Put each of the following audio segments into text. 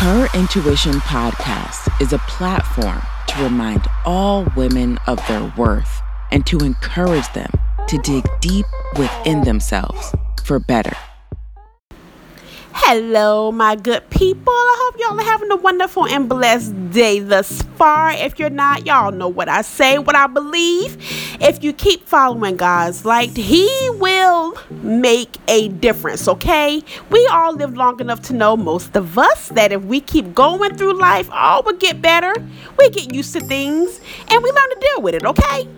Her Intuition podcast is a platform to remind all women of their worth and to encourage them to dig deep within themselves for better. Hello, my good people. I hope y'all are having a wonderful and blessed day thus far. If you're not, y'all know what I say, what I believe. If you keep following God's light, He will make a difference, okay? We all live long enough to know, most of us, that if we keep going through life, all will get better. We get used to things and we learn to deal with it, okay?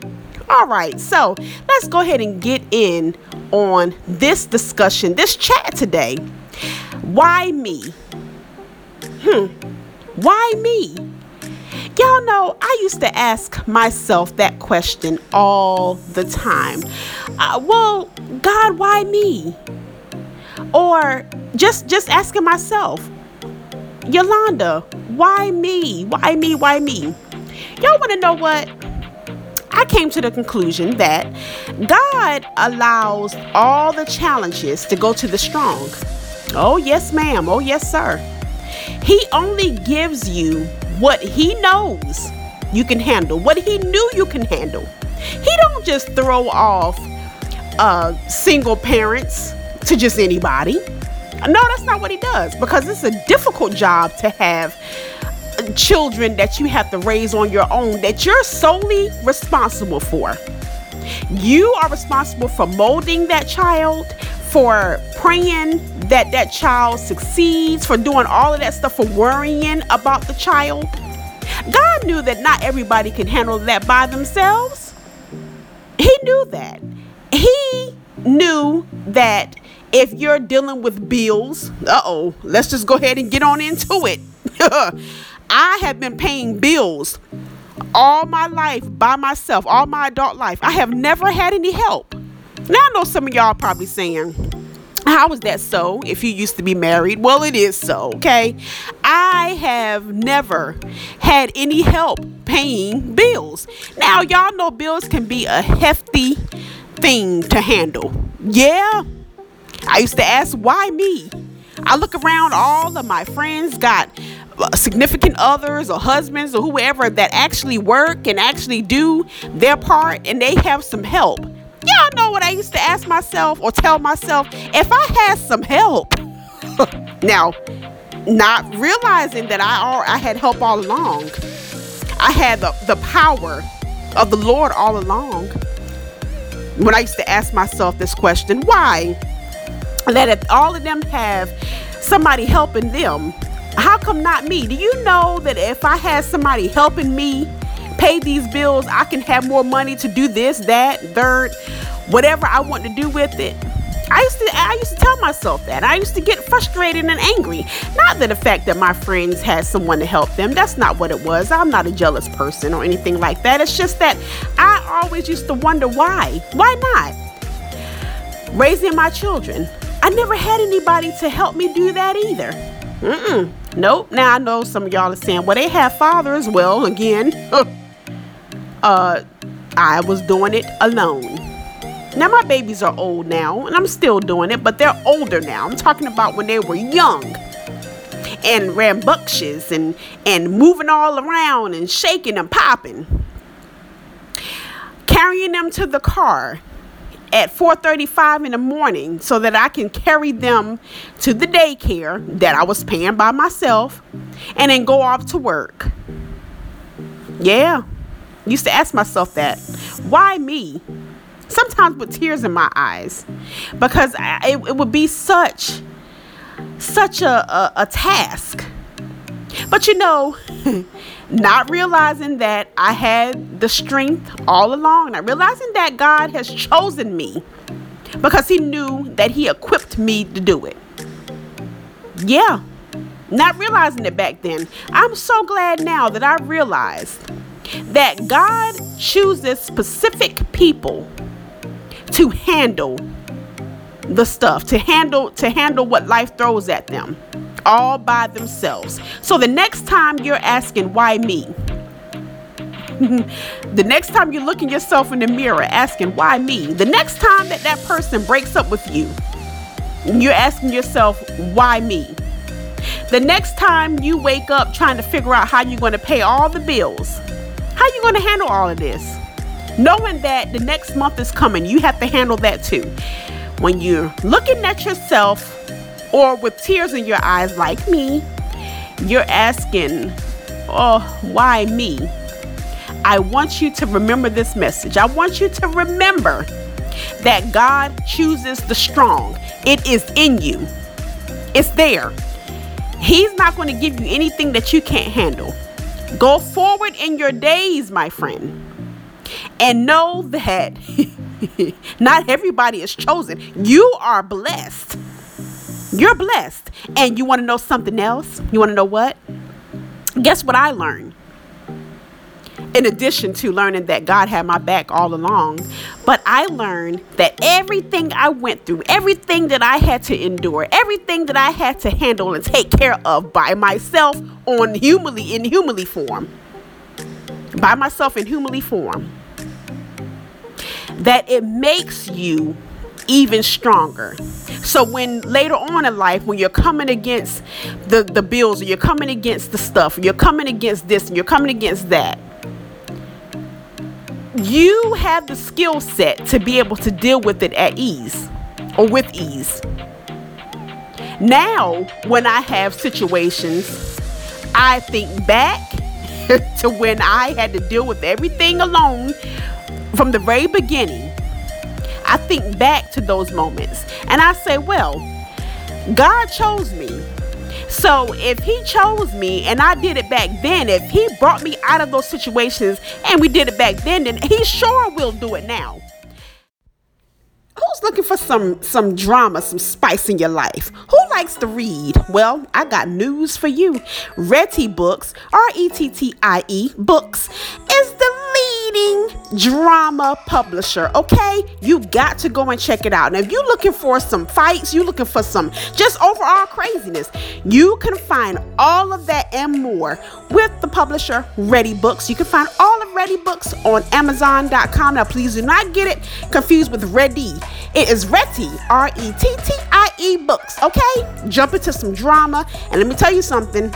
All right, so let's go ahead and get in on this discussion, this chat today. Why me? Hmm. Why me? Y'all know I used to ask myself that question all the time. Uh, well, God, why me? Or just just asking myself, Yolanda, why me? Why me? Why me? Y'all want to know what? I came to the conclusion that God allows all the challenges to go to the strong. Oh, yes, ma'am. Oh, yes, sir. He only gives you what he knows you can handle, what he knew you can handle. He don't just throw off uh, single parents to just anybody. No, that's not what he does because it's a difficult job to have children that you have to raise on your own that you're solely responsible for. You are responsible for molding that child, for praying that that child succeeds, for doing all of that stuff, for worrying about the child. God knew that not everybody can handle that by themselves. He knew that. He knew that if you're dealing with bills, uh oh, let's just go ahead and get on into it. I have been paying bills all my life by myself, all my adult life. I have never had any help. Now I know some of y'all probably saying, how is that so if you used to be married? Well, it is so, okay? I have never had any help paying bills. Now, y'all know bills can be a hefty thing to handle. Yeah. I used to ask, why me? I look around, all of my friends got uh, significant others or husbands or whoever that actually work and actually do their part and they have some help. Y'all know what I used to ask myself or tell myself if I had some help. now, not realizing that I all I had help all along. I had the, the power of the Lord all along. When I used to ask myself this question, why? That if all of them have somebody helping them, how come not me? Do you know that if I had somebody helping me pay these bills, I can have more money to do this, that, third, whatever I want to do with it? I used to I used to tell myself that. I used to get frustrated and angry. Not that the fact that my friends had someone to help them. That's not what it was. I'm not a jealous person or anything like that. It's just that I always used to wonder why. Why not? Raising my children. I never had anybody to help me do that either. Mm-mm. Nope. Now I know some of y'all are saying, well, they have fathers. Well, again, uh, I was doing it alone. Now my babies are old now, and I'm still doing it, but they're older now. I'm talking about when they were young and rambunctious and and moving all around and shaking and popping. Carrying them to the car at 4:35 in the morning so that I can carry them to the daycare that I was paying by myself and then go off to work. Yeah. Used to ask myself that. Why me? Sometimes with tears in my eyes because I, it, it would be such such a, a, a task. But you know, not realizing that I had the strength all along, not realizing that God has chosen me because He knew that He equipped me to do it. Yeah, not realizing it back then. I'm so glad now that I realized that God chooses specific people to handle the stuff, to handle to handle what life throws at them all by themselves. So the next time you're asking, why me? the next time you're looking yourself in the mirror asking, why me? The next time that that person breaks up with you, you're asking yourself, why me? The next time you wake up trying to figure out how you're going to pay all the bills, how you going to handle all of this? Knowing that the next month is coming, you have to handle that too. When you're looking at yourself or with tears in your eyes like me, you're asking, "Oh, why me?" I want you to remember this message. I want you to remember that God chooses the strong. It is in you. It's there. He's not going to give you anything that you can't handle. Go forward in your days, my friend. And know that not everybody is chosen. You are blessed. You're blessed. And you want to know something else? You want to know what? Guess what I learned? in addition to learning that God had my back all along. But I learned that everything I went through, everything that I had to endure, everything that I had to handle and take care of by myself on humanly in humanly form, by myself in humanly form, that it makes you even stronger. So when later on in life, when you're coming against the, the bills or you're coming against the stuff, you're coming against this and you're coming against that, you have the skill set to be able to deal with it at ease or with ease. Now, when I have situations, I think back to when I had to deal with everything alone from the very beginning. I think back to those moments and I say, well, God chose me. So if he chose me and I did it back then, if he brought me out of those situations and we did it back then, then he sure will do it now. Who's looking for some some drama, some spice in your life? Who likes to read? Well, I got news for you. Rettie Books, R E T T I E Books, is the leading drama publisher. Okay, you got to go and check it out. Now, if you're looking for some fights, you're looking for some just overall craziness, you can find all of that and more with the publisher Rettie Books. You can find all Rettie Books on Amazon.com. Now, please do not get it confused with Ready. It is Rettie, R E T T I E Books. Okay, jump into some drama, and let me tell you something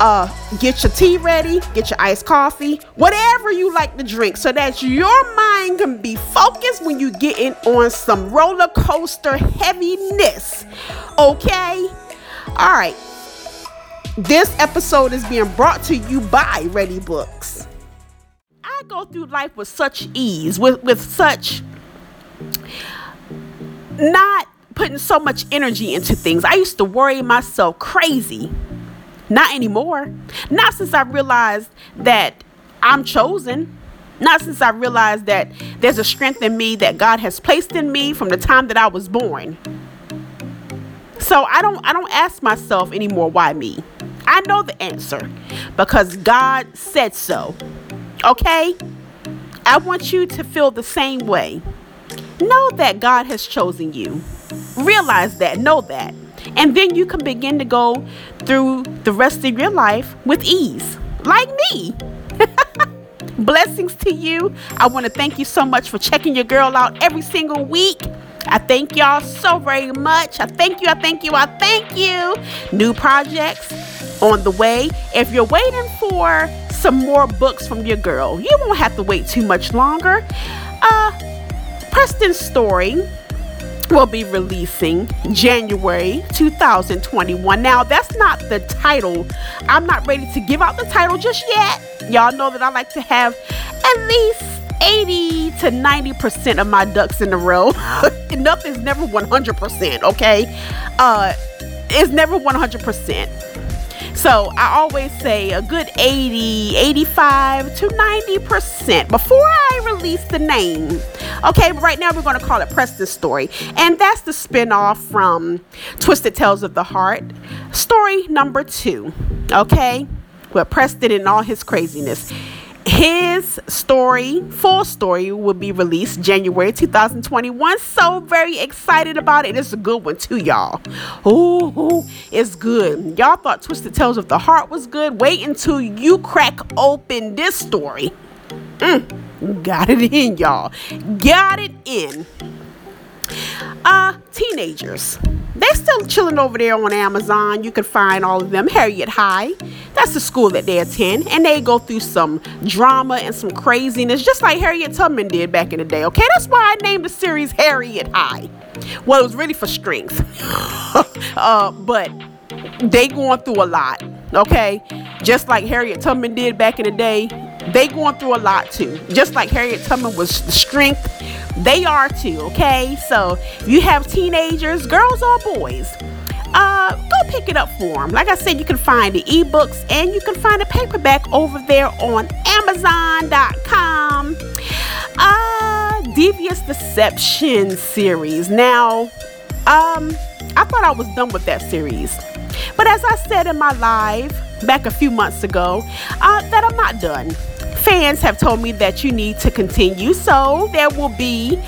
uh, get your tea ready, get your iced coffee, whatever you like to drink, so that your mind can be focused when you get in on some roller coaster heaviness. Okay? All right. This episode is being brought to you by Rettie Books. I go through life with such ease, with, with such not putting so much energy into things. I used to worry myself crazy not anymore. Not since I realized that I'm chosen. Not since I realized that there's a strength in me that God has placed in me from the time that I was born. So I don't I don't ask myself anymore why me. I know the answer because God said so. Okay? I want you to feel the same way. Know that God has chosen you. Realize that, know that. And then you can begin to go through the rest of your life with ease, like me. Blessings to you. I want to thank you so much for checking your girl out every single week. I thank y'all so very much. I thank you. I thank you. I thank you. New projects on the way. If you're waiting for some more books from your girl, you won't have to wait too much longer. Uh, Preston's story will be releasing January 2021. Now, that's not the title. I'm not ready to give out the title just yet. Y'all know that I like to have at least 80 to 90% of my ducks in a row. Nothing's never 100%, okay? Uh, it's never 100%. So I always say a good 80, 85 to 90% before I release the name. Okay, right now we're going to call it Preston's Story. And that's the spinoff from Twisted Tales of the Heart, story number two. Okay, with Preston and all his craziness. His story, full story, will be released January 2021. So very excited about it. It's a good one too, y'all. Ooh, it's good. Y'all thought Twisted Tales of the Heart was good. Wait until you crack open this story. Mm, got it in, y'all. Got it in. Uh, teenagers They're still chilling over there on Amazon. You can find all of them. Harriet High, that's the school that they attend, and they go through some drama and some craziness, just like Harriet Tubman did back in the day. Okay, that's why I named the series Harriet High. Well, it was really for strength, uh, but they going through a lot. Okay, just like Harriet Tubman did back in the day, they going through a lot too. Just like Harriet Tubman was the strength they are too, okay? So you have teenagers, girls or boys, uh, go pick it up for them. Like I said, you can find the ebooks and you can find a paperback over there on Amazon.com. Uh, Devious Deception series. Now, um, I thought I was done with that series, but as I said in my live back a few months ago, uh, that I'm not done fans have told me that you need to continue, so there will be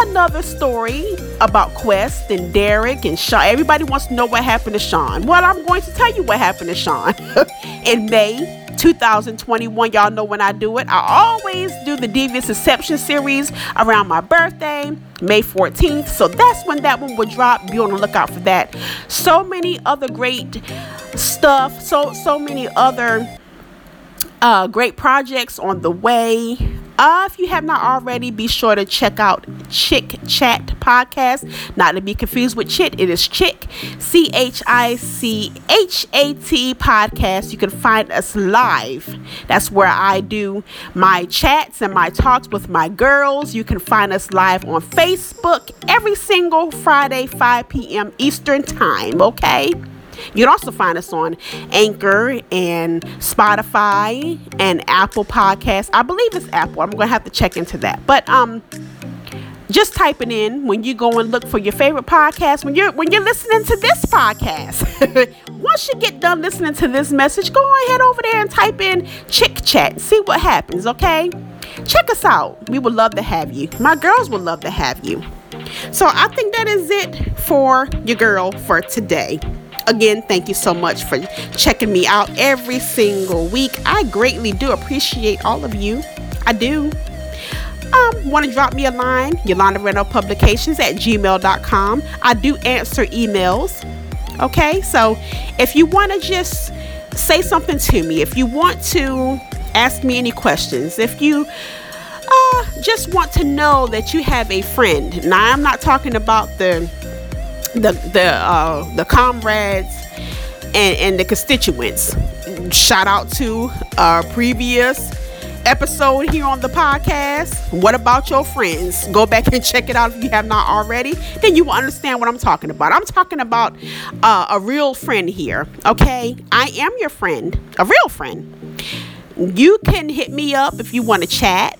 another story about Quest and Derek and Sean. Everybody wants to know what happened to Sean. Well, I'm going to tell you what happened to Sean in May. 2021, y'all know when I do it. I always do the Devious Deception series around my birthday, May 14th. So that's when that one will drop. Be on the lookout for that. So many other great stuff. So so many other uh, great projects on the way. Uh, if you have not already, be sure to check out Chick Chat Podcast. Not to be confused with Chit, it is Chick, C H I C H A T Podcast. You can find us live. That's where I do my chats and my talks with my girls. You can find us live on Facebook every single Friday, 5 p.m. Eastern Time, okay? You can also find us on Anchor and Spotify and Apple Podcasts. I believe it's Apple. I'm going to have to check into that. But um just type it in when you go and look for your favorite podcast when you're when you're listening to this podcast. Once you get done listening to this message go ahead over there and type in chick chat. See what happens okay? Check us out. We would love to have you. My girls would love to have you. So i think that is it for your girl for today Again, thank you so much for checking me out every single week. I greatly do appreciate all of you. I do. Um, want to drop me a line, Yolanda Randolph Publications at gmail.com. I do answer emails. Okay, so if you want to just say something to me, if you want to ask me any questions, if you uh, just want to know that you have a friend, now I'm not talking about the the the uh, the comrades and, and the constituents. Shout out to our previous episode here on the podcast. What about your friends? Go back and check it out if you have not already. Then you will understand what I'm talking about. I'm talking about uh, a real friend here. Okay, I am your friend, a real friend. You can hit me up if you want to chat.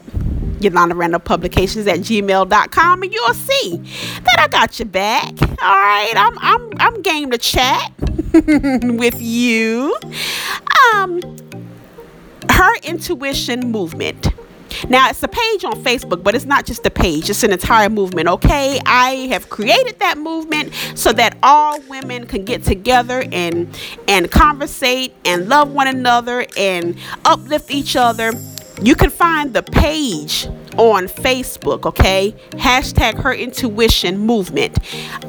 Yolanda Randolph Publications at gmail.com and you'll see that I got your back. All right, I'm I'm I'm game to chat with you. Um her intuition movement. Now, it's a page on Facebook, but it's not just a page, it's an entire movement, okay? I have created that movement so that all women can get together and and conversate and love one another and uplift each other you can find the page on Facebook, okay? Hashtag her intuition movement.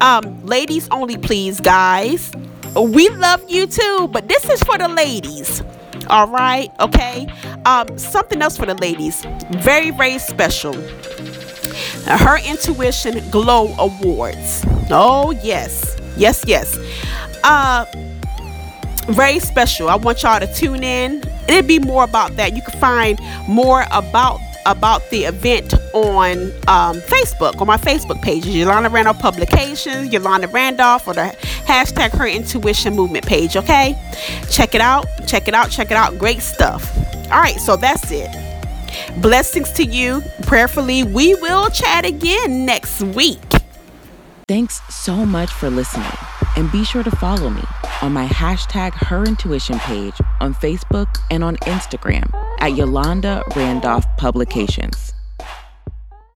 Um, ladies only, please, guys. We love you too, but this is for the ladies. All right, okay. Um, something else for the ladies. Very, very special. Her Intuition Glow Awards. Oh, yes. Yes, yes. Uh very special. I want y'all to tune in. It'd be more about that. You can find more about about the event on um, Facebook, on my Facebook page, Yolanda Randolph Publications, Yolanda Randolph, or the hashtag Her Intuition Movement page, okay? Check it out, check it out, check it out. Great stuff. All right, so that's it. Blessings to you. Prayerfully, we will chat again next week. Thanks so much for listening. And be sure to follow me on my hashtag Her Intuition page on Facebook and on Instagram at Yolanda Randolph Publications.